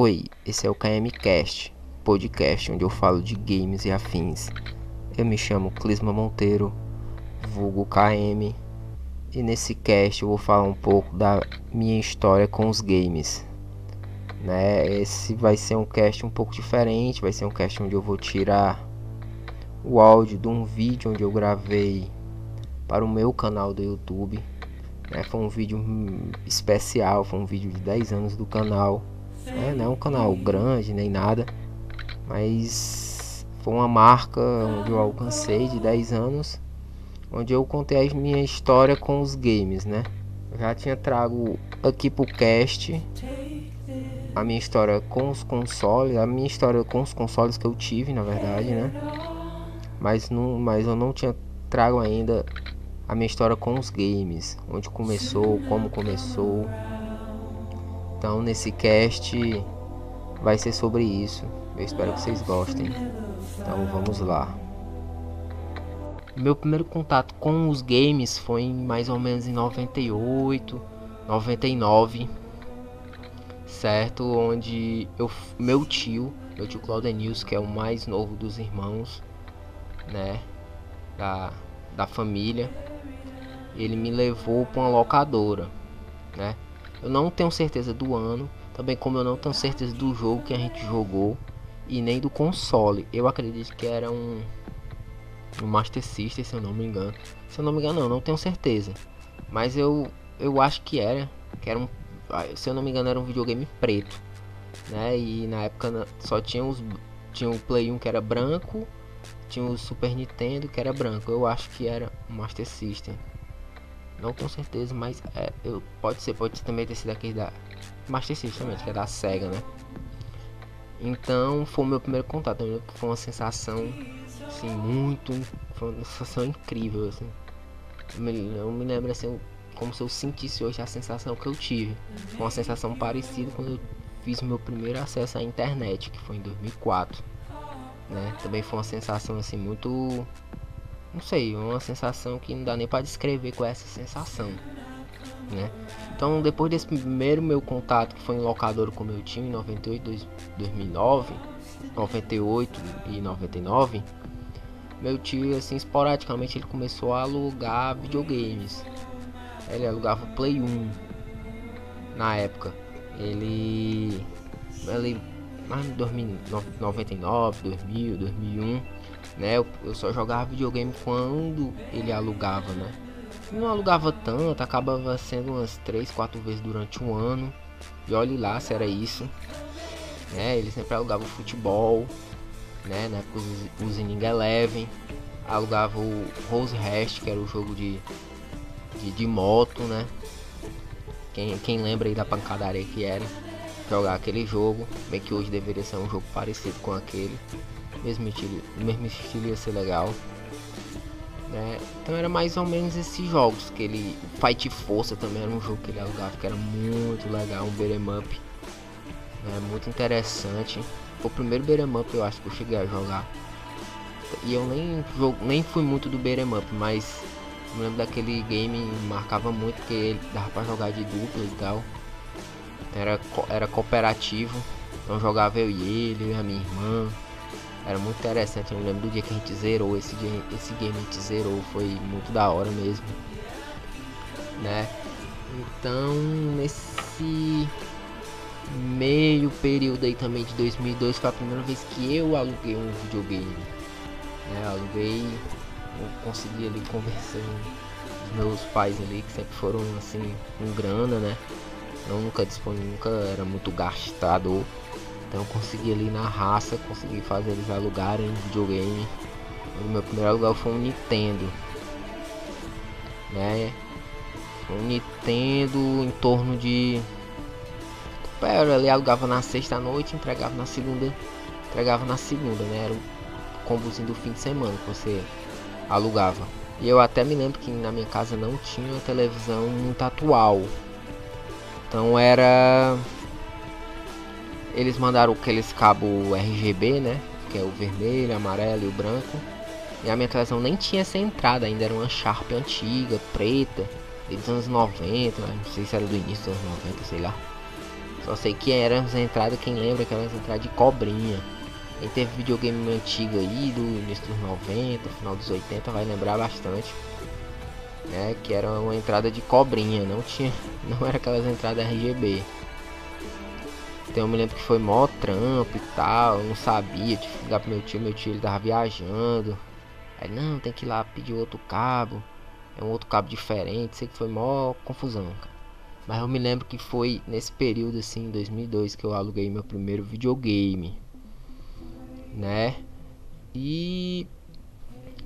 Oi, esse é o KMcast, podcast onde eu falo de games e afins. Eu me chamo Clisma Monteiro, vulgo KM, e nesse cast eu vou falar um pouco da minha história com os games. Né? Esse vai ser um cast um pouco diferente, vai ser um cast onde eu vou tirar o áudio de um vídeo onde eu gravei para o meu canal do YouTube. Né? Foi um vídeo especial, foi um vídeo de 10 anos do canal. Né? Não é um canal grande nem nada, mas foi uma marca onde eu alcancei de 10 anos, onde eu contei a minha história com os games, né? Já tinha trago aqui pro cast a minha história com os consoles, a minha história com os consoles que eu tive, na verdade, né? Mas não, mas eu não tinha trago ainda a minha história com os games, onde começou, como começou. Então nesse cast vai ser sobre isso. Eu espero que vocês gostem. Então vamos lá. Meu primeiro contato com os games foi mais ou menos em 98, 99, certo? Onde eu, meu tio, meu tio Claudenils, que é o mais novo dos irmãos, né, da, da família, ele me levou para uma locadora, né? Eu não tenho certeza do ano, também como eu não tenho certeza do jogo que a gente jogou e nem do console. Eu acredito que era um, um Master System, se eu não me engano. Se eu não me engano, não, não tenho certeza. Mas eu eu acho que era, que era um, ah, se eu não me engano, era um videogame preto, né? E na época só tinha os tinha o Play 1 que era branco, tinha o Super Nintendo que era branco. Eu acho que era Master System. Não com certeza, mas é, eu, pode ser, pode também ter sido aquele da Master System que é da SEGA, né? Então foi o meu primeiro contato, foi uma sensação assim, muito. Foi uma sensação incrível, assim. Eu me, eu me lembro assim, como se eu sentisse hoje a sensação que eu tive. Uma sensação parecida quando eu fiz meu primeiro acesso à internet, que foi em 2004. Né? Também foi uma sensação assim muito não sei, uma sensação que não dá nem para descrever com é essa sensação, né? Então, depois desse primeiro meu contato que foi em locador com meu time em 98, 2009, 98 e 99, meu tio assim esporadicamente ele começou a alugar videogames. Ele alugava Play 1 na época. Ele ele mas em 99, 2000, 2001 né? Eu, eu só jogava videogame quando ele alugava, né? Não alugava tanto, acabava sendo umas 3, 4 vezes durante um ano. E olhe lá se era isso. Né? Ele sempre alugava o futebol, né? Na época os Inning Eleven. Alugava o Rose Rest, que era o jogo de, de, de moto, né? Quem, quem lembra aí da pancadaria que era jogar aquele jogo. Bem que hoje deveria ser um jogo parecido com aquele mesmo estilo, mesmo estilo ia ser legal. Né? Então era mais ou menos esses jogos que ele. Fight Força também era um jogo que ele alugava que era muito legal, um beat'em up. Né? Muito interessante. Foi o primeiro beat'em up eu acho que eu cheguei a jogar. E eu nem, jogo, nem fui muito do beat'em up, mas lembro daquele game marcava muito porque ele dava pra jogar de dupla e tal. Era, era cooperativo. Então jogava eu e ele, eu e a minha irmã. Era muito interessante, eu lembro do dia que a gente zerou esse, esse game, a gente zerou, foi muito da hora mesmo. Né? Então, nesse meio período aí também de 2002 foi a primeira vez que eu aluguei um videogame. Né? Aluguei, consegui ali conversar com meus pais ali, que sempre foram assim, com grana, né? Eu nunca disponível, nunca era muito gastador. Então consegui ali na raça, consegui fazer eles alugarem videogame. O meu primeiro aluguel foi um Nintendo. Né? Um Nintendo em torno de. Era ali alugava na sexta noite, entregava na segunda. Entregava na segunda, né? Era o combozinho do fim de semana que você alugava. E eu até me lembro que na minha casa não tinha televisão muito atual. Então era eles mandaram aqueles cabos RGB, né? Que é o vermelho, amarelo e o branco. E a minha televisão nem tinha essa entrada ainda, era uma Sharp antiga, preta, dos anos 90, né? não sei se era do início dos anos 90, sei lá. Só sei que eram as entradas, quem lembra aquelas entradas de cobrinha. Quem teve videogame antigo aí, do início dos 90, final dos 80, vai lembrar bastante. Né, que era uma entrada de cobrinha, não tinha, não era aquelas entradas RGB. Então eu me lembro que foi mó trampo e tal, eu não sabia, tive que ligar pro meu tio, meu tio ele tava viajando. Aí não, tem que ir lá pedir outro cabo, é um outro cabo diferente, sei que foi mó confusão, cara. Mas eu me lembro que foi nesse período assim, em 2002, que eu aluguei meu primeiro videogame, né? E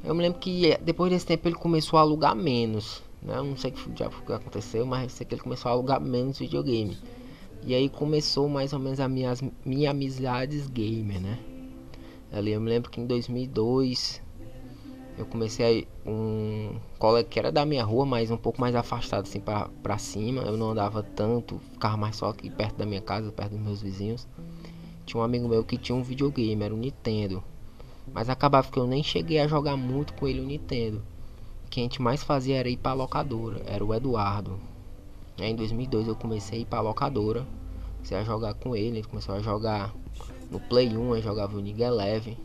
eu me lembro que depois desse tempo ele começou a alugar menos, né? Eu não sei o que aconteceu, mas sei que ele começou a alugar menos videogame. E aí começou mais ou menos a minhas minha amizades gamer, né? Ali eu me lembro que em 2002 eu comecei a, um colega que era da minha rua, mas um pouco mais afastado assim pra cima. Eu não andava tanto, ficava mais só aqui perto da minha casa, perto dos meus vizinhos. Tinha um amigo meu que tinha um videogame, era um Nintendo. Mas acabava que eu nem cheguei a jogar muito com ele o Nintendo. O que a gente mais fazia era ir pra locadora, era o Eduardo. Aí, em 2002 eu comecei a ir pra locadora, comecei a jogar com ele, ele começou a jogar no Play 1, eu jogava o Niga Eleven.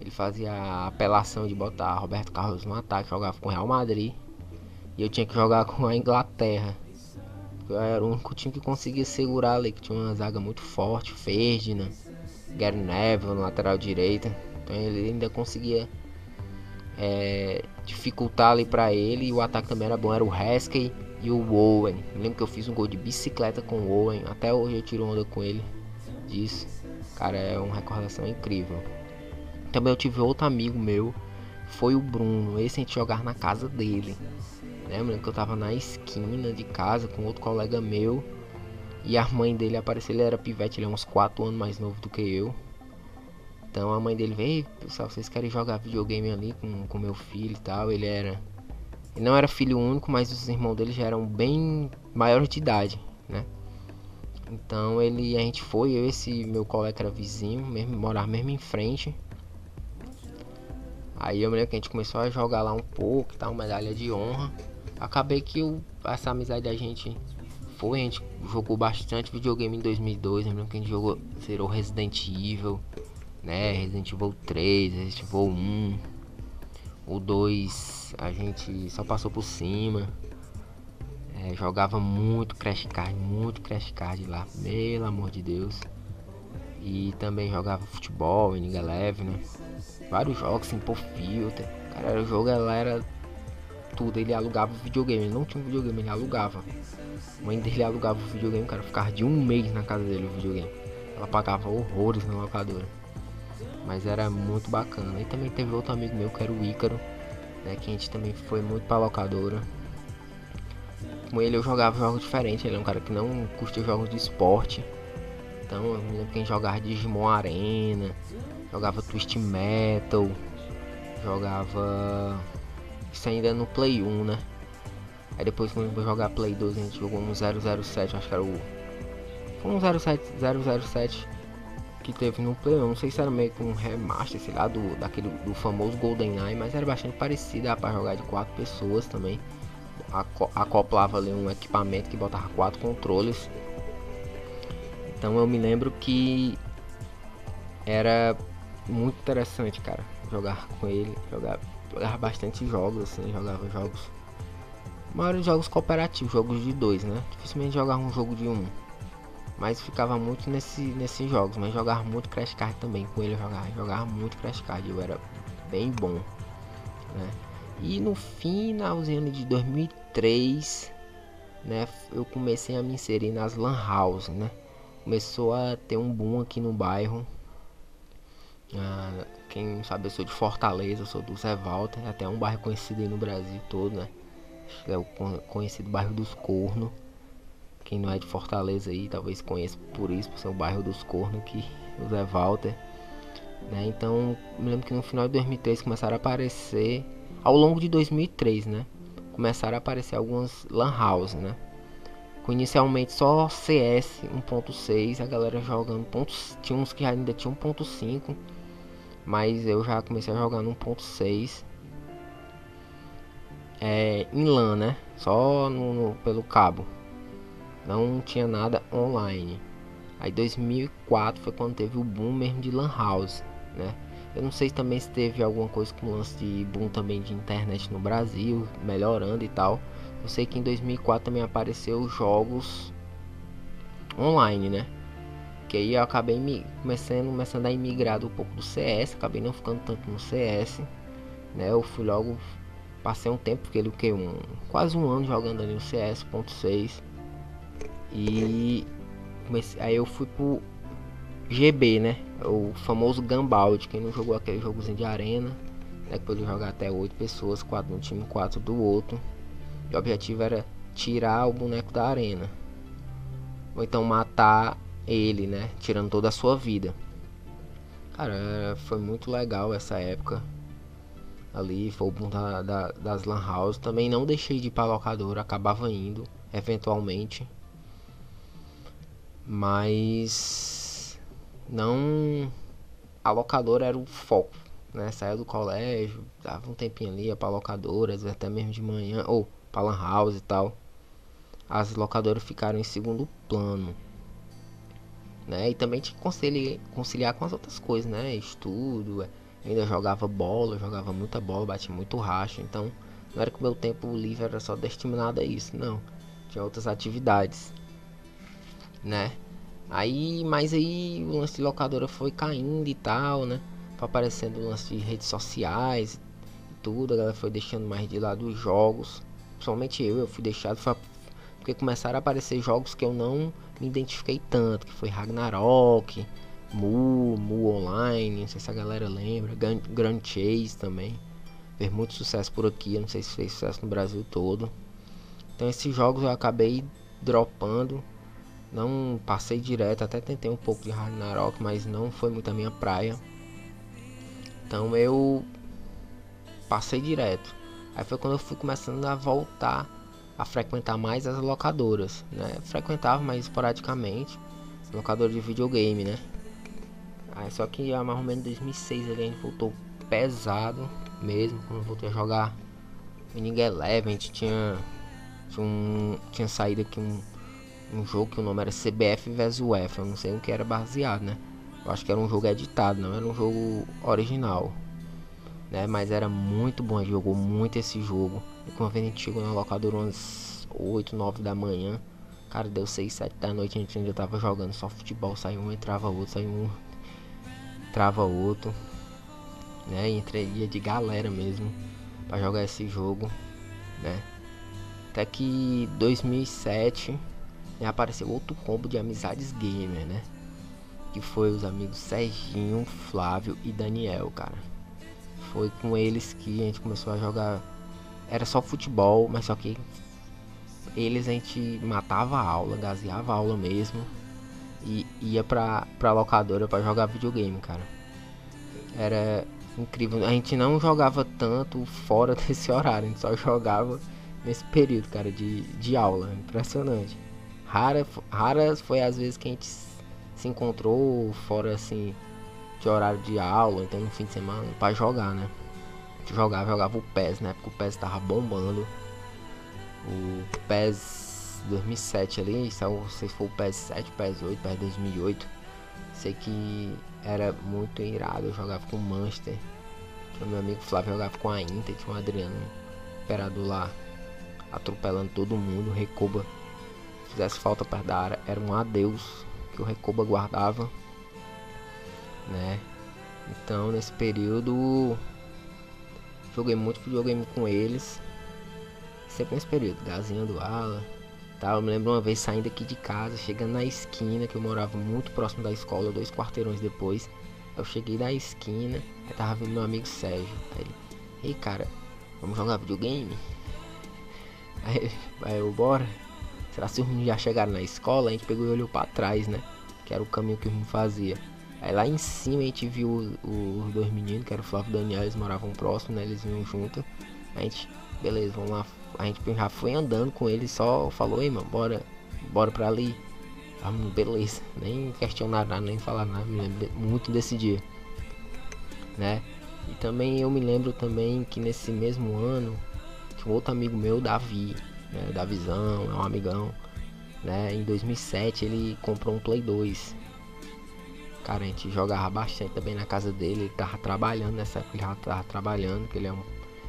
Ele fazia a apelação de botar Roberto Carlos no ataque, jogava com o Real Madrid. E eu tinha que jogar com a Inglaterra. Eu era o único time que conseguia segurar ali, que tinha uma zaga muito forte, Ferdinand, Gary Neville no lateral direita. Então ele ainda conseguia é, dificultar ali para ele. E o ataque também era bom, era o Heskey e o Owen. Lembro que eu fiz um gol de bicicleta com o Owen. Até hoje eu tiro onda com ele disso. Cara, é uma recordação incrível. Também eu tive outro amigo meu, foi o Bruno. Esse a gente jogar na casa dele. Lembra que eu tava na esquina de casa com outro colega meu. E a mãe dele apareceu, ele era pivete, ele é uns 4 anos mais novo do que eu. Então a mãe dele veio, pessoal, vocês querem jogar videogame ali com, com meu filho e tal. Ele era ele não era filho único, mas os irmãos dele já eram bem maiores de idade, né? Então ele, a gente foi, eu e esse meu colega era vizinho, mesmo, morava mesmo em frente. Aí eu me lembro que a gente começou a jogar lá um pouco, tá, uma medalha de honra. Acabei que eu, essa amizade da gente foi, a gente jogou bastante videogame em 2002, lembro que a gente jogou, zerou Resident Evil, né, Resident Evil 3, Resident Evil 1, o 2 a gente só passou por cima. É, jogava muito Crash Card, muito Crash Card lá, pelo amor de Deus. E também jogava futebol, Inning Leve, né? Vários jogos, Simple Filter. Cara, o jogo ela era tudo. Ele alugava o videogame, ele não tinha um videogame, ele alugava. Mãe dele alugava o videogame, cara ficava de um mês na casa dele o videogame. Ela pagava horrores na locadora. Mas era muito bacana. E também teve outro amigo meu que era o Ícaro, né? Que a gente também foi muito pra locadora. Com ele eu jogava jogos diferentes. Ele é um cara que não curte jogos de esporte. Então eu lembro que a gente jogava Digimon Arena, jogava Twist Metal, jogava. Isso ainda no Play 1, né? Aí depois quando eu jogar Play 2 a gente jogou um 007, acho que era o. Foi um 07, 007 que teve no Play 1. Não sei se era meio que um remaster, sei lá, do, daquele, do famoso GoldenEye, mas era bastante parecido, para jogar de quatro pessoas também. Acoplava ali um equipamento que botava quatro controles. Então eu me lembro que era muito interessante, cara, jogar com ele, jogar, jogava bastante jogos, assim, jogava jogos. A maioria jogos cooperativos, jogos de dois, né? Dificilmente jogar um jogo de um. Mas ficava muito nesse, nesses jogos. Mas jogava muito Crash Card também. Com ele eu jogava, muito Crash Card. Eu era bem bom. Né? E no finalzinho de 2003, né, eu comecei a me inserir nas lan house, né? Começou a ter um boom aqui no bairro. Ah, quem sabe eu sou de Fortaleza, eu sou do Zé Walter, é até um bairro conhecido aí no Brasil todo, né? É o conhecido bairro dos Cornos. Quem não é de Fortaleza aí, talvez conheça por isso, por ser o bairro dos Cornos, que o Zé Walter. Né? Então, me lembro que no final de 2003 começaram a aparecer, ao longo de 2003, né? Começaram a aparecer algumas lan house, né? Com inicialmente só CS 1.6, a galera jogando pontos, tinha uns que ainda tinham 1.5, mas eu já comecei a jogar no 1.6 é, em LAN, né? Só no, no, pelo cabo não tinha nada online. Aí 2004 foi quando teve o boom mesmo de lan house, né? Eu não sei também se teve alguma coisa com o lance de boom também de internet no Brasil, melhorando e tal. Eu sei que em 2004 também apareceu jogos online, né? Que aí eu acabei me começando, começando a imigrar um pouco do CS, acabei não ficando tanto no CS, né? Eu fui logo passei um tempo, porque ele o que um quase um ano jogando ali no CS.6 e comecei, aí eu fui pro GB, né? O famoso Gambald, quem não jogou aquele jogozinho de arena, né? Que podia jogar até 8 pessoas, 4 no time, 4 do outro. E o objetivo era tirar o boneco da arena. Ou então matar ele, né? Tirando toda a sua vida. Cara, foi muito legal essa época. Ali foi o boom da, da, das Lan House. Também não deixei de ir pra locadora, acabava indo, eventualmente. Mas não. A locadora era o foco. Né? Saía do colégio, dava um tempinho ali, ia pra locadora, até mesmo de manhã, ou pra Lan House e tal. As locadoras ficaram em segundo plano. Né? E também tinha que conciliar, conciliar com as outras coisas, né? Estudo, é, ainda jogava bola, jogava muita bola, batia muito racha. Então não era que o meu tempo livre era só destinado a isso, não. Tinha outras atividades né? Aí, mas aí o lance de locadora foi caindo e tal, né? Foi aparecendo o lance de redes sociais e tudo, a galera foi deixando mais de lado os jogos. Principalmente eu, eu fui deixado porque começaram a aparecer jogos que eu não me identifiquei tanto, que foi Ragnarok, Mu, Mu Online, não sei se a galera lembra, Grand Chase também. Fez muito sucesso por aqui, não sei se fez sucesso no Brasil todo. Então esses jogos eu acabei dropando não passei direto, até tentei um pouco de Ragnarok, mas não foi muito a minha praia. Então eu passei direto. Aí foi quando eu fui começando a voltar a frequentar mais as locadoras, né? Frequentava mais esporadicamente, locador de videogame, né? Aí só que a mais ou menos 2006 ali a gente voltou pesado mesmo, quando voltei a jogar Winning Eleven, a gente tinha tinha, um, tinha saído aqui um um jogo que o nome era CBF vs UEFA, eu não sei o que era baseado, né? Eu acho que era um jogo editado, não era um jogo original, né? Mas era muito bom, jogou muito esse jogo. E quando a gente chegou na locadora umas 8, 9 da manhã, cara, deu 6, 7 da noite, a gente ainda tava jogando só futebol, saiu um, entrava outro, saiu um, entrava outro, né? E entraria de galera mesmo para jogar esse jogo, né? Até que 2007 apareceu outro combo de amizades gamer, né? Que foi os amigos Serginho, Flávio e Daniel, cara. Foi com eles que a gente começou a jogar. Era só futebol, mas só que eles a gente matava a aula, gaseava a aula mesmo. E ia pra, pra locadora para jogar videogame, cara. Era incrível. A gente não jogava tanto fora desse horário, a gente só jogava nesse período, cara, de, de aula. Impressionante. Rara, raras foi as vezes que a gente se encontrou fora assim de horário de aula, então no fim de semana para jogar, né? Jogava, jogava o PES, né? Porque o PES tava bombando. O PES 2007 ali, se sei se foi o PES 7, PES 8, PES 2008. Sei que era muito irado, eu jogava com o Manchester. O meu amigo Flávio jogava com a Inter, tinha um Adriano imperador lá atropelando todo mundo, Recoba fizesse falta perto da área, era um adeus que o Recoba guardava, né? Então, nesse período, joguei muito videogame com eles. Sempre nesse período, gazinha do ala. Tá, eu me lembro uma vez saindo aqui de casa, chegando na esquina, que eu morava muito próximo da escola, dois quarteirões depois. Eu cheguei na esquina, aí tava vindo meu amigo Sérgio. Aí ele, ei cara, vamos jogar videogame? Aí, aí eu, bora. Será se os meninos já chegaram na escola? A gente pegou e olhou para trás, né? Que era o caminho que o menino fazia. Aí lá em cima a gente viu os dois meninos, que era o Flávio e o Daniel, eles moravam próximo, né? Eles vinham junto. A gente, beleza, vamos lá. A gente já foi andando com eles, só falou, ei mano, bora, bora pra ali. Vamos, beleza. Nem questionar nada, nem falar nada. Me lembro muito desse dia. Né? E também eu me lembro também que nesse mesmo ano tinha um outro amigo meu, Davi, né, da visão, é um amigão. Né? Em 2007 ele comprou um Play 2. Cara, a gente jogava bastante também na casa dele. Ele tava trabalhando nessa época, ele já tava trabalhando, que ele é um,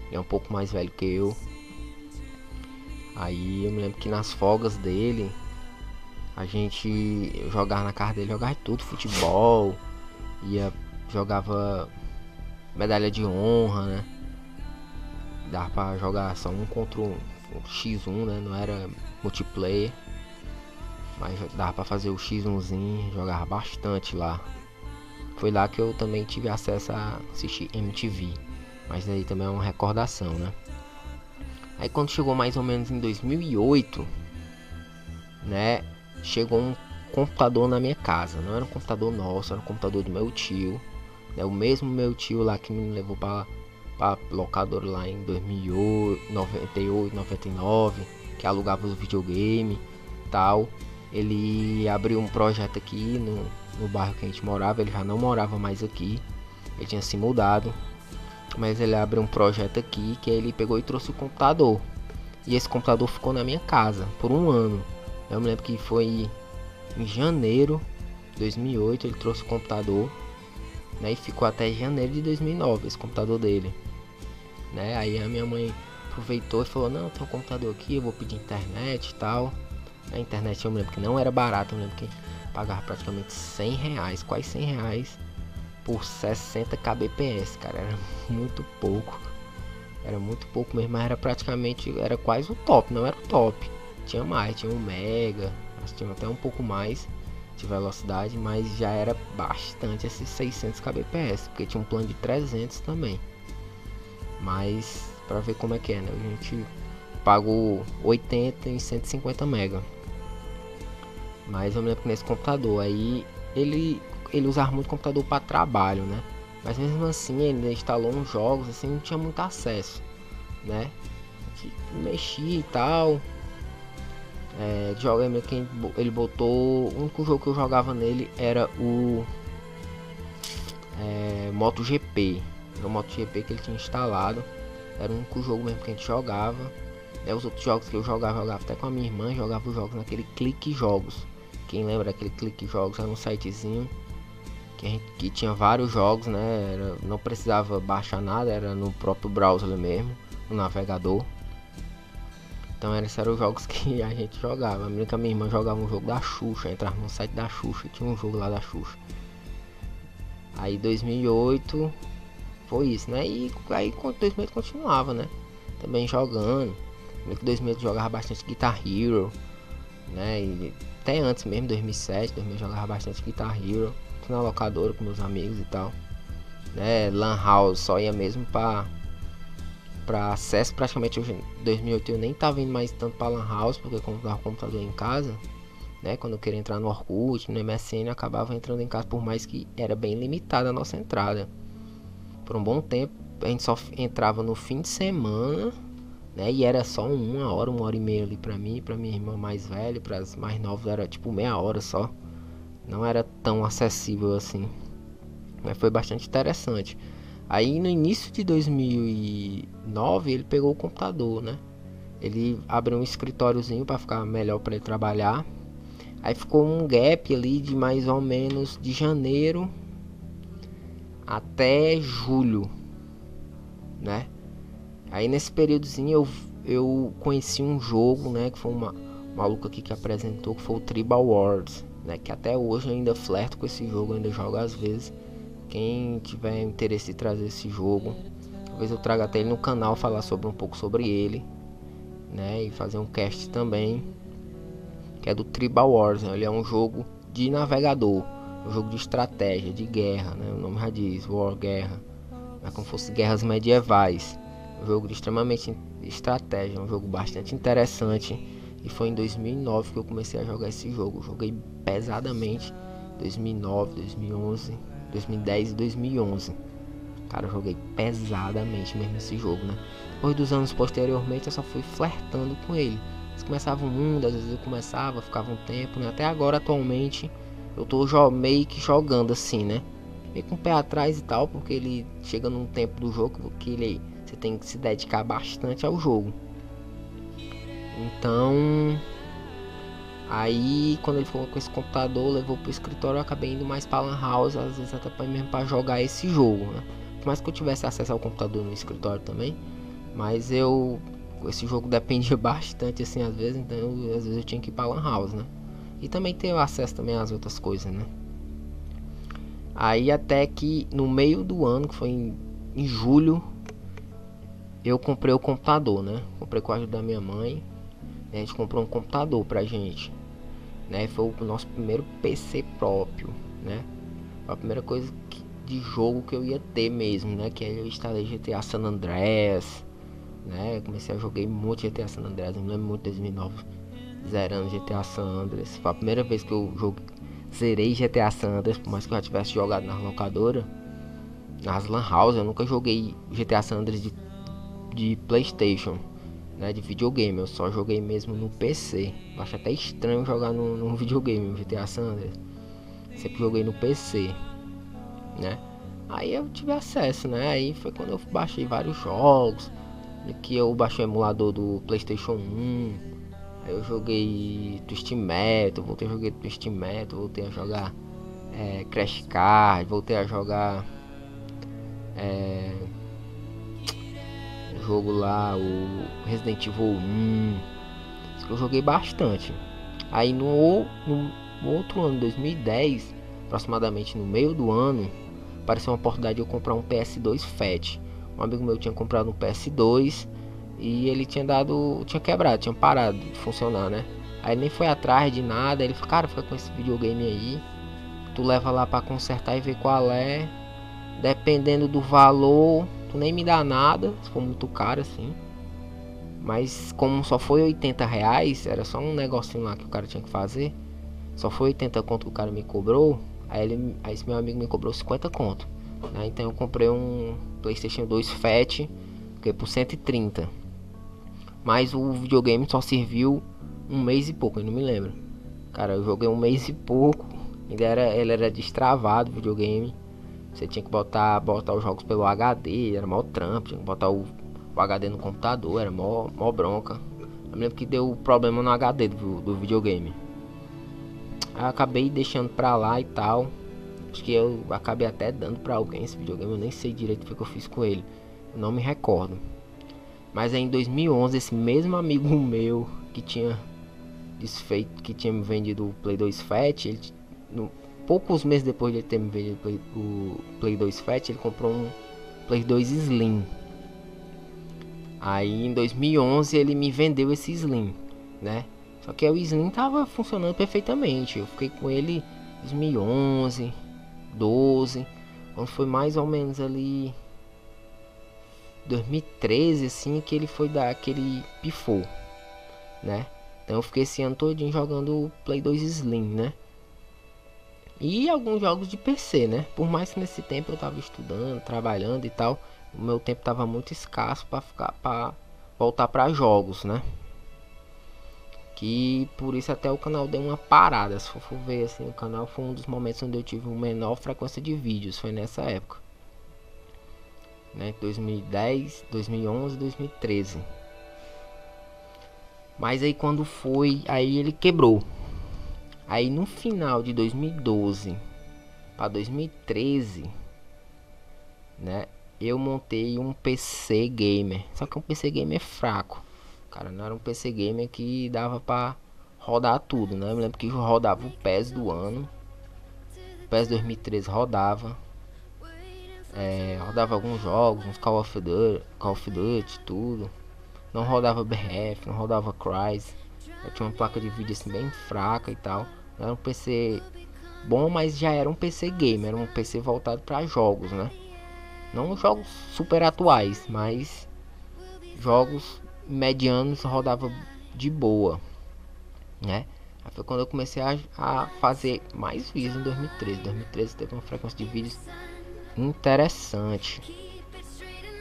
ele é um pouco mais velho que eu. Aí eu me lembro que nas folgas dele, a gente jogava na casa dele, jogava tudo, futebol, ia, jogava medalha de honra, né? Dava pra jogar só um contra um X1, né? Não era multiplayer. Mas dava pra fazer o X1zinho, jogava bastante lá. Foi lá que eu também tive acesso a assistir MTV. Mas aí também é uma recordação, né? Aí quando chegou mais ou menos em 2008, né? Chegou um computador na minha casa. Não era um computador nosso, era um computador do meu tio. Né? O mesmo meu tio lá que me levou para para locador lá em 2008, 98, 99, que alugava os videogame tal. Ele abriu um projeto aqui no, no bairro que a gente morava, ele já não morava mais aqui, ele tinha se mudado, mas ele abriu um projeto aqui que ele pegou e trouxe o computador. E esse computador ficou na minha casa por um ano. Eu me lembro que foi em janeiro de 2008 ele trouxe o computador, né, e ficou até janeiro de 2009 esse computador dele. Né? Aí a minha mãe aproveitou e falou: Não, tem um computador aqui, eu vou pedir internet e tal. A internet eu me lembro que não era barato, eu me lembro que pagava praticamente 100 reais, quase 100 reais por 60 kbps, cara, era muito pouco. Era muito pouco mesmo, mas era praticamente, era quase o top, não era o top. Tinha mais, tinha um mega, tinha até um pouco mais de velocidade, mas já era bastante esses 600 kbps, porque tinha um plano de 300 também. Mas para ver como é que é, né? A gente pagou 80 em 150 mega. Mas eu me lembro que nesse computador aí ele ele usava muito computador para trabalho, né? Mas mesmo assim ele instalou uns jogos assim, não tinha muito acesso, né? Mexia e tal. É, joga que ele botou. O único jogo que eu jogava nele era o é, MotoGP. Era o MotoGP que ele tinha instalado. Era o único jogo mesmo que a gente jogava. Né, os outros jogos que eu jogava, jogava até com a minha irmã, jogava os jogos naquele Clique Jogos. Quem lembra daquele Clique Jogos? Era um sitezinho que, gente, que tinha vários jogos, né? Era, não precisava baixar nada, era no próprio browser mesmo, no navegador. Então esses eram os jogos que a gente jogava. A minha, a minha irmã jogava um jogo da Xuxa, entrava no site da Xuxa, tinha um jogo lá da Xuxa. Aí 2008 foi isso, né? E aí com 2008 continuava, né? Também jogando. Em 2008 jogava bastante Guitar Hero, né? E até antes mesmo, 2007, 2008 jogava bastante Guitar Hero. Na locadora com meus amigos e tal. Né? Lan House só ia mesmo pra, pra acesso. Praticamente hoje, em 2008 eu nem tava indo mais tanto pra Lan House, porque como tava o computador em casa. Né, quando eu queria entrar no Orkut, no MSN, acabava entrando em casa, por mais que era bem limitada a nossa entrada por um bom tempo a gente só entrava no fim de semana, né? E era só uma hora, uma hora e meia ali pra mim, pra minha irmã mais velha, para as mais novas era tipo meia hora só. Não era tão acessível assim. Mas foi bastante interessante. Aí no início de 2009 ele pegou o computador, né? Ele abriu um escritóriozinho para ficar melhor para ele trabalhar. Aí ficou um gap ali de mais ou menos de janeiro até julho, né? Aí nesse períodozinho eu, eu conheci um jogo, né? Que foi uma maluca aqui que apresentou, que foi o Tribal Wars, né? Que até hoje eu ainda flerto com esse jogo, ainda jogo às vezes. Quem tiver interesse em trazer esse jogo, talvez eu traga até ele no canal falar sobre um pouco sobre ele, né? E fazer um cast também, que é do Tribal Wars. Né? Ele é um jogo de navegador um jogo de estratégia, de guerra, né? O nome já diz, War, guerra. É como se fosse guerras medievais. Um jogo de extremamente estratégia, um jogo bastante interessante. E foi em 2009 que eu comecei a jogar esse jogo. Joguei pesadamente 2009, 2011, 2010 e 2011. Cara, eu joguei pesadamente mesmo esse jogo, né? Depois dos anos posteriormente, eu só fui flertando com ele. Eles começavam um às vezes eu começava, ficava um tempo, né? Até agora, atualmente, eu tô meio que jogando assim, né? Meio com o pé atrás e tal, porque ele chega num tempo do jogo que ele você tem que se dedicar bastante ao jogo. Então, Aí, quando ele falou com esse computador, levou pro escritório, eu acabei indo mais pra Lan House, às vezes até pra, mesmo pra jogar esse jogo, né? Por mais que eu tivesse acesso ao computador no escritório também, mas eu. Esse jogo dependia bastante, assim, às vezes, então eu, às vezes eu tinha que ir pra Lan House, né? E também ter acesso também às outras coisas, né? Aí até que no meio do ano, que foi em, em julho, eu comprei o computador, né? Comprei com a ajuda da minha mãe. A gente comprou um computador pra gente né? Foi o nosso primeiro PC próprio, né? A primeira coisa que, de jogo que eu ia ter mesmo, né? Que eu instalei GTA San Andreas, né? Comecei a jogar muito GTA San Andreas, eu lembro muito de 2009 zerando GTA San Andreas. Foi a primeira vez que eu joguei, zerei GTA San Andreas, por mais que eu já tivesse jogado na locadora. Nas Lan House, eu nunca joguei GTA San Andreas de, de Playstation né, de videogame. Eu só joguei mesmo no PC. Eu acho até estranho jogar no, no videogame, GTA San Andreas. Sempre joguei no PC, né? Aí eu tive acesso, né? Aí foi quando eu baixei vários jogos. Que eu baixei o emulador do PlayStation 1. Eu joguei Twist Metal, voltei a jogar Twist Metal, voltei a jogar é, Crash Card, voltei a jogar é, jogo lá, o Resident Evil 1. Isso que eu joguei bastante. Aí no, no, outro ano, 2010, aproximadamente no meio do ano, apareceu uma oportunidade de eu comprar um PS2 Fat. Um amigo meu tinha comprado um PS2 e ele tinha dado. tinha quebrado, tinha parado de funcionar, né? Aí nem foi atrás de nada, ele falou, cara, fica com esse videogame aí. Tu leva lá para consertar e ver qual é. Dependendo do valor, tu nem me dá nada, se for muito caro assim. Mas como só foi 80 reais, era só um negocinho lá que o cara tinha que fazer. Só foi 80 conto que o cara me cobrou. Aí, ele, aí esse meu amigo me cobrou 50 conto. Né? Então eu comprei um Playstation 2 Fat que é por 130. Mas o videogame só serviu um mês e pouco, eu não me lembro. Cara, eu joguei um mês e pouco. Ele era, ele era destravado o videogame. Você tinha que botar, botar os jogos pelo HD, era mó trampo, tinha que botar o, o HD no computador, era mó, mó bronca. Eu me lembro que deu problema no HD do, do videogame. Eu acabei deixando pra lá e tal. Acho que eu acabei até dando pra alguém esse videogame, eu nem sei direito o que eu fiz com ele. Eu não me recordo. Mas aí em 2011, esse mesmo amigo meu que tinha desfeito, que tinha me vendido o Play 2 Fat, ele no, poucos meses depois de ele ter me vendido o Play 2 Fat, ele comprou um Play 2 Slim. Aí em 2011 ele me vendeu esse Slim, né? Só que o Slim tava funcionando perfeitamente. Eu fiquei com ele 2011, 12, quando foi mais ou menos ali 2013 assim que ele foi dar aquele pifou, né? Então eu fiquei esse ano todinho jogando Play 2 Slim, né? E alguns jogos de PC, né? Por mais que nesse tempo eu tava estudando, trabalhando e tal, o meu tempo tava muito escasso para ficar para voltar para jogos, né? Que por isso até o canal deu uma parada. Se for ver assim, o canal foi um dos momentos onde eu tive uma menor frequência de vídeos, foi nessa época. Né? 2010, 2011, 2013. Mas aí quando foi, aí ele quebrou. Aí no final de 2012 para 2013, né? Eu montei um PC gamer. Só que um PC gamer fraco. Cara, não era um PC gamer que dava para rodar tudo, né? Eu me lembro que rodava o PES do ano. O PES 2013 rodava. É, rodava alguns jogos, uns Call of Duty, Call of Duty, tudo. Não rodava BF, não rodava Crysis. Eu tinha uma placa de vídeo assim bem fraca e tal. Era um PC bom, mas já era um PC gamer, era um PC voltado para jogos, né? Não jogos super atuais, mas jogos medianos rodava de boa, né? Aí foi quando eu comecei a, a fazer mais vídeos em 2013. 2013 teve uma frequência de vídeos interessante,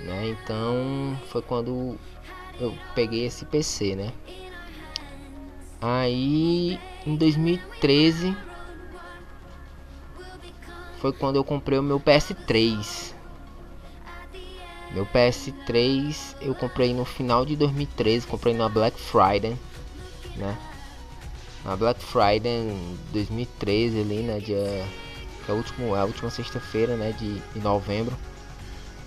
né? Então foi quando eu peguei esse PC, né? Aí em 2013 foi quando eu comprei o meu PS3. Meu PS3 eu comprei no final de 2013, comprei na Black Friday, né? na Black Friday em 2013 ali, né, dia que é a última, a última sexta-feira, né, de, de novembro.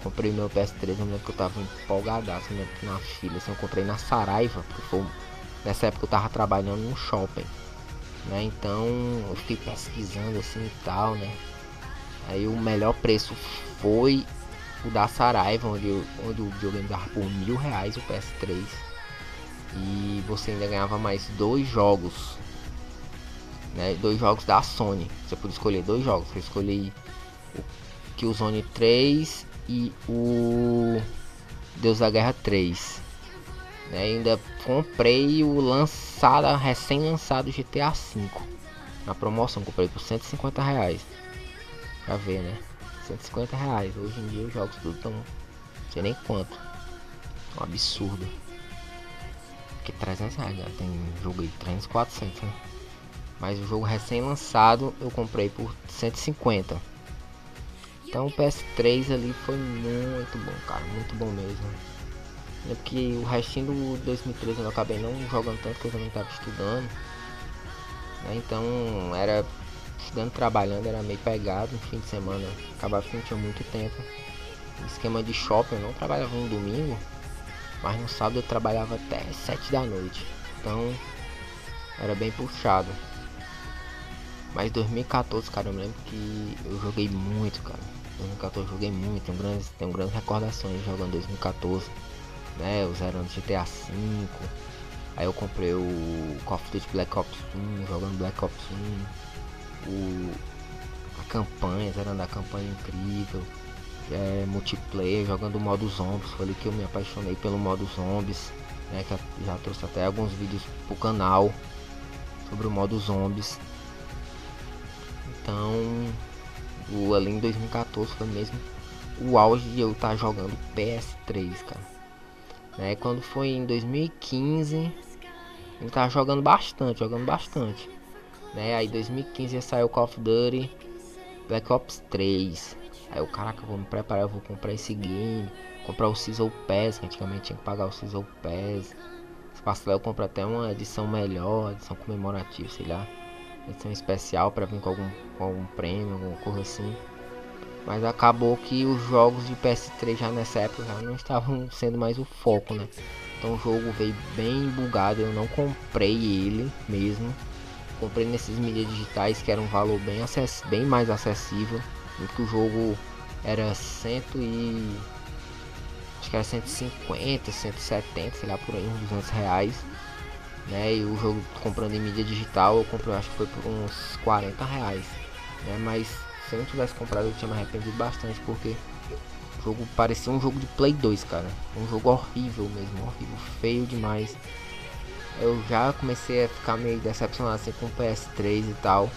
Comprei meu PS3, eu lembro que eu tava empolgadaço né, na fila, assim, eu comprei na Saraiva, porque foi nessa época eu tava trabalhando no shopping, né? Então eu fiquei pesquisando assim e tal, né? Aí o melhor preço foi o da Saraiva, onde, eu, onde o videogame dava por mil reais o PS3. E você ainda ganhava mais dois jogos. Né, dois jogos da Sony. Você podia escolher dois jogos. Eu escolhi o Killzone 3 e o Deus da Guerra 3. Né, ainda comprei o lançado, recém-lançado GTA V. Na promoção, comprei por 150 reais. Pra ver, né? 150 reais. Hoje em dia os jogos tudo tão. Não sei nem quanto. Um absurdo. Porque 300 reais já tem jogo aí, 300, 400, né? Mas o jogo recém-lançado eu comprei por 150. Então o PS3 ali foi muito bom, cara. Muito bom mesmo. É porque o restinho do 2013 eu acabei não jogando tanto que eu também estava estudando. Né? Então era estudando, trabalhando, era meio pegado no fim de semana. Acabava que não tinha muito tempo. esquema de shopping, eu não trabalhava no domingo, mas no sábado eu trabalhava até 7 da noite. Então era bem puxado. Mas 2014, cara, eu me lembro que eu joguei muito, cara. 2014 eu joguei muito, tenho grandes, tenho grandes recordações jogando 2014, né? Eu zerando GTA V. Aí eu comprei o Call of Duty Black Ops 1, jogando Black Ops 1. O, a campanha, zerando a campanha incrível. É, multiplayer, jogando o modo zombies. Foi ali que eu me apaixonei pelo modo zombies. Né, que já trouxe até alguns vídeos pro canal sobre o modo zombies. Então, o, ali em 2014 foi mesmo o auge de eu estar tá jogando PS3, cara. Né, quando foi em 2015, eu tava jogando bastante, jogando bastante. Né, aí 2015 saiu Call of Duty Black Ops 3. Aí o caraca, vou me preparar, eu vou comprar esse game, comprar o Season Pass, que antigamente tinha que pagar o Season Pass. Se passar eu compro até uma edição melhor, edição comemorativa, sei lá edição especial para vir com algum, com algum prêmio, alguma coisa assim. Mas acabou que os jogos de PS3 já nessa época já não estavam sendo mais o foco, né? Então o jogo veio bem bugado, eu não comprei ele mesmo. Comprei nesses mídias digitais que era um valor bem, acess bem mais acessível do que o jogo era cento e acho que era 150, 170, sei lá por aí, uns 200 reais né? E o jogo comprando em mídia digital eu comprei, acho que foi por uns 40 reais, né? Mas se eu não tivesse comprado eu tinha me arrependido bastante porque o jogo parecia um jogo de Play 2, cara. Um jogo horrível mesmo, horrível, feio demais. Eu já comecei a ficar meio decepcionado assim com o PS3 e tal.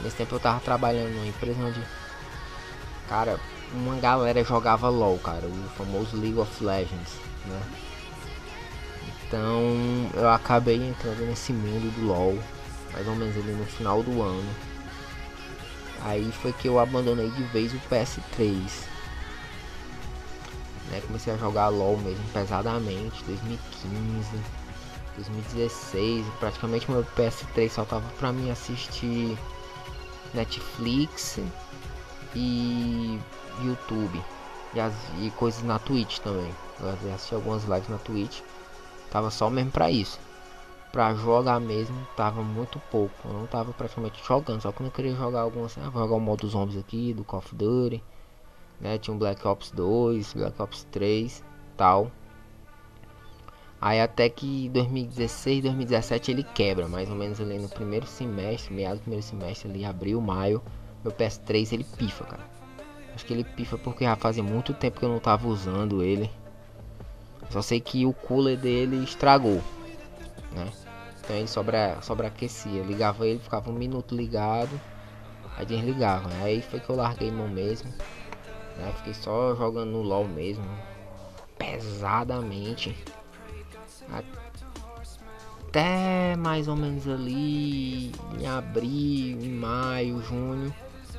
Nesse tempo eu tava trabalhando numa empresa onde, cara, uma galera jogava LOL, cara, o famoso League of Legends, né? Então eu acabei entrando nesse mundo do LoL, mais ou menos ali no final do ano. Aí foi que eu abandonei de vez o PS3. Né, comecei a jogar LoL mesmo pesadamente, 2015, 2016, praticamente meu PS3 só tava pra mim assistir Netflix e YouTube e, as, e coisas na Twitch também. Eu assisti algumas lives na Twitch. Tava só mesmo pra isso. Pra jogar mesmo, tava muito pouco. Eu não tava praticamente jogando. Só que eu queria jogar algumas. Ah, vou jogar o modo zombies aqui do Call of Duty. Né? Tinha um Black Ops 2, Black Ops 3 tal. Aí até que 2016, 2017 ele quebra, mais ou menos ali no primeiro semestre, meados do primeiro semestre ali, abril, maio, meu PS3 ele pifa, cara. Acho que ele pifa porque já fazia muito tempo que eu não tava usando ele. Só sei que o cooler dele estragou, né? Então ele sobra, sobreaquecia. Ligava ele, ficava um minuto ligado, aí desligava. Aí foi que eu larguei mão mesmo. Né? Fiquei só jogando no LOL mesmo. Pesadamente. Até mais ou menos ali em abril, em maio, junho.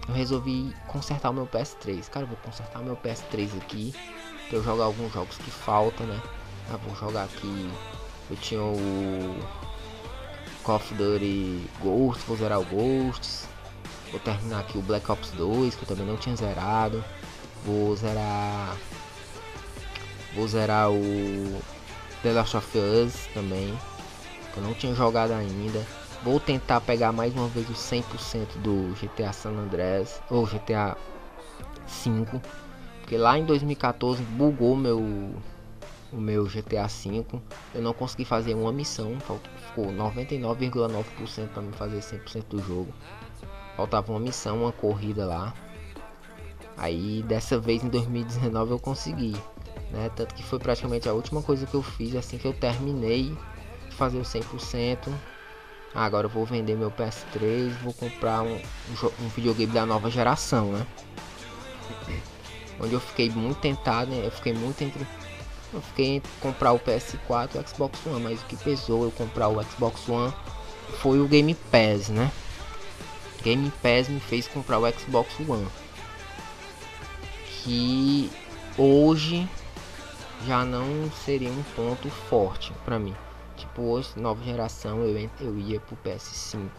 Eu resolvi consertar o meu PS3. Cara, vou consertar meu PS3 aqui pra eu jogar alguns jogos que faltam, né? Ah, vou jogar aqui. Eu tinha o Call of Duty Ghost, vou zerar o Ghosts. Vou terminar aqui o Black Ops 2, que eu também não tinha zerado. Vou zerar. Vou zerar o The Last of Us também. Que eu não tinha jogado ainda. Vou tentar pegar mais uma vez o 100% do GTA San Andreas. Ou GTA 5. Porque lá em 2014 bugou meu o meu GTA V. Eu não consegui fazer uma missão, ficou 99,9% para me fazer 100% do jogo. Faltava uma missão, uma corrida lá. Aí dessa vez em 2019 eu consegui, né? Tanto que foi praticamente a última coisa que eu fiz assim que eu terminei de fazer o 100%. Ah, agora eu vou vender meu PS3, vou comprar um, um videogame da nova geração, né? Onde eu fiquei muito tentado, né? eu fiquei muito entre eu fiquei entre comprar o PS4 e o Xbox One, mas o que pesou eu comprar o Xbox One foi o Game Pass, né? Game Pass me fez comprar o Xbox One. Que hoje já não seria um ponto forte para mim. Tipo, hoje, nova geração, eu, eu ia pro PS5.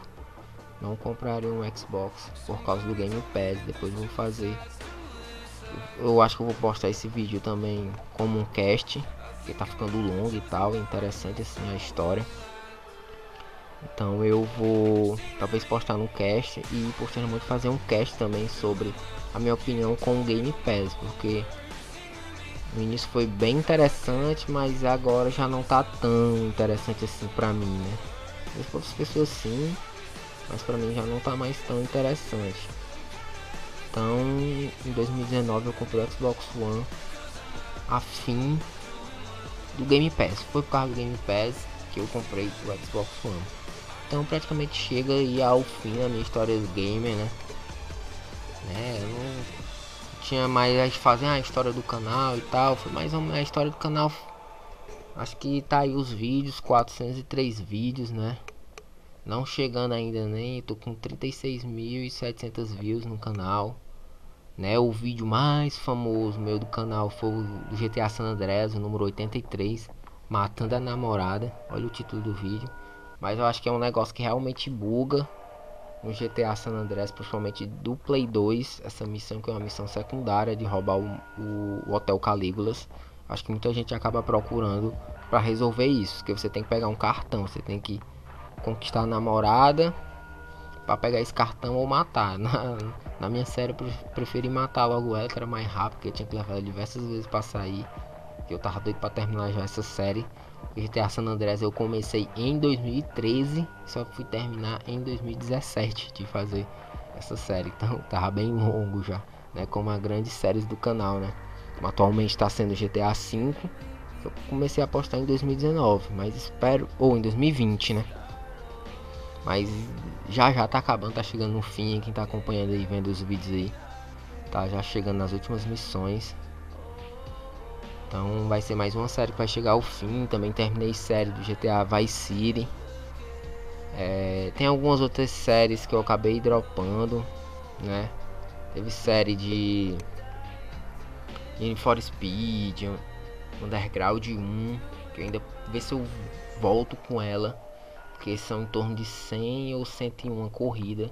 Não compraria um Xbox por causa do Game Pass. Depois vou fazer eu acho que eu vou postar esse vídeo também como um cast, que tá ficando longo e tal, interessante assim a história. Então eu vou talvez postar no cast e posteriormente fazer um cast também sobre a minha opinião com o Game Pass, porque no início foi bem interessante, mas agora já não tá tão interessante assim pra mim, né? Para outras pessoas sim, mas pra mim já não tá mais tão interessante. Então, em 2019 eu comprei o Xbox One a fim do Game Pass. Foi por causa do Game Pass que eu comprei o Xbox One. Então praticamente chega aí ao fim da minha história do gamer, né? né? Eu não tinha mais a fazer a história do canal e tal. Foi mais uma história do canal. Acho que tá aí os vídeos, 403 vídeos, né? Não chegando ainda nem, tô com 36.700 views no canal né? O vídeo mais famoso meu do canal foi o do GTA San Andreas, o número 83, matando a namorada. Olha o título do vídeo. Mas eu acho que é um negócio que realmente buga no GTA San Andreas, principalmente do Play 2, essa missão que é uma missão secundária de roubar o, o, o Hotel Calígulas. Acho que muita gente acaba procurando para resolver isso, que você tem que pegar um cartão, você tem que conquistar a namorada para pegar esse cartão ou matar. Na, na minha série eu preferi matar logo ela, que era mais rápido, porque eu tinha que levar diversas vezes para sair. Que eu tava doido para terminar já essa série. GTA San Andreas eu comecei em 2013, só fui terminar em 2017 de fazer essa série. Então tava bem longo já, né? Como as grandes séries do canal, né? Atualmente está sendo GTA V. Eu comecei a postar em 2019, mas espero ou em 2020, né? Mas já já tá acabando, tá chegando no fim. Quem tá acompanhando aí, vendo os vídeos aí, tá já chegando nas últimas missões. Então vai ser mais uma série que vai chegar ao fim. Também terminei série do GTA Vice City. É, tem algumas outras séries que eu acabei dropando, né? Teve série de Need for Speed, Underground 1, que eu ainda ver se eu volto com ela que são em torno de 100 ou 101 corrida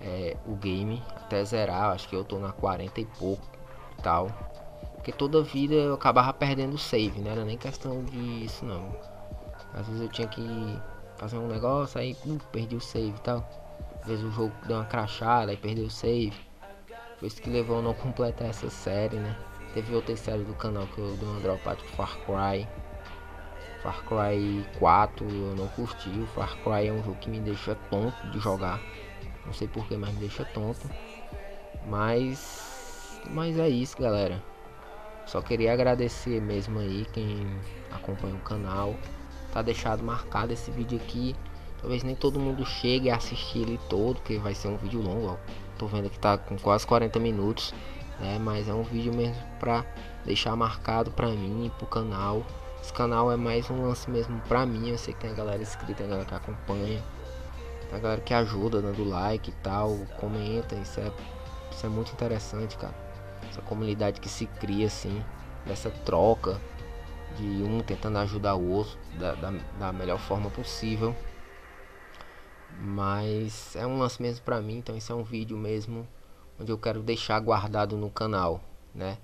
é, o game até zerar, acho que eu tô na 40 e pouco e tal. Porque toda vida eu acabava perdendo o save, não era nem questão disso não. Às vezes eu tinha que fazer um negócio, aí uh, perdi o save e tal. Às vezes o jogo deu uma crachada e perdeu o save. Foi isso que levou a não completar essa série, né? Teve outra série do canal que eu dei uma dropada com Far Cry. Far Cry 4 eu não curti. O Far Cry é um jogo que me deixa tonto de jogar. Não sei porquê, mas me deixa tonto. Mas. Mas é isso, galera. Só queria agradecer mesmo aí quem acompanha o canal. Tá deixado marcado esse vídeo aqui. Talvez nem todo mundo chegue a assistir ele todo, porque vai ser um vídeo longo. Ó. Tô vendo que tá com quase 40 minutos. Né? Mas é um vídeo mesmo pra deixar marcado pra mim e pro canal. Esse canal é mais um lance mesmo pra mim. Eu sei que tem a galera inscrita, a galera que acompanha. A galera que ajuda, dando like e tal, comenta. Isso é, isso é muito interessante, cara. Essa comunidade que se cria assim, dessa troca de um tentando ajudar o outro da, da, da melhor forma possível. Mas é um lance mesmo pra mim, então esse é um vídeo mesmo onde eu quero deixar guardado no canal, né?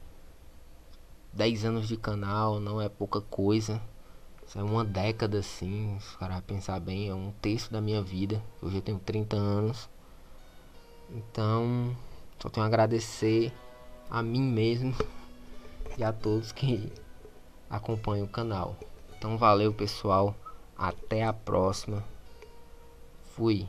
10 anos de canal não é pouca coisa. Isso é uma década assim, se cara pensar bem, é um terço da minha vida. Hoje eu tenho 30 anos. Então, só tenho a agradecer a mim mesmo e a todos que acompanham o canal. Então valeu pessoal, até a próxima. Fui.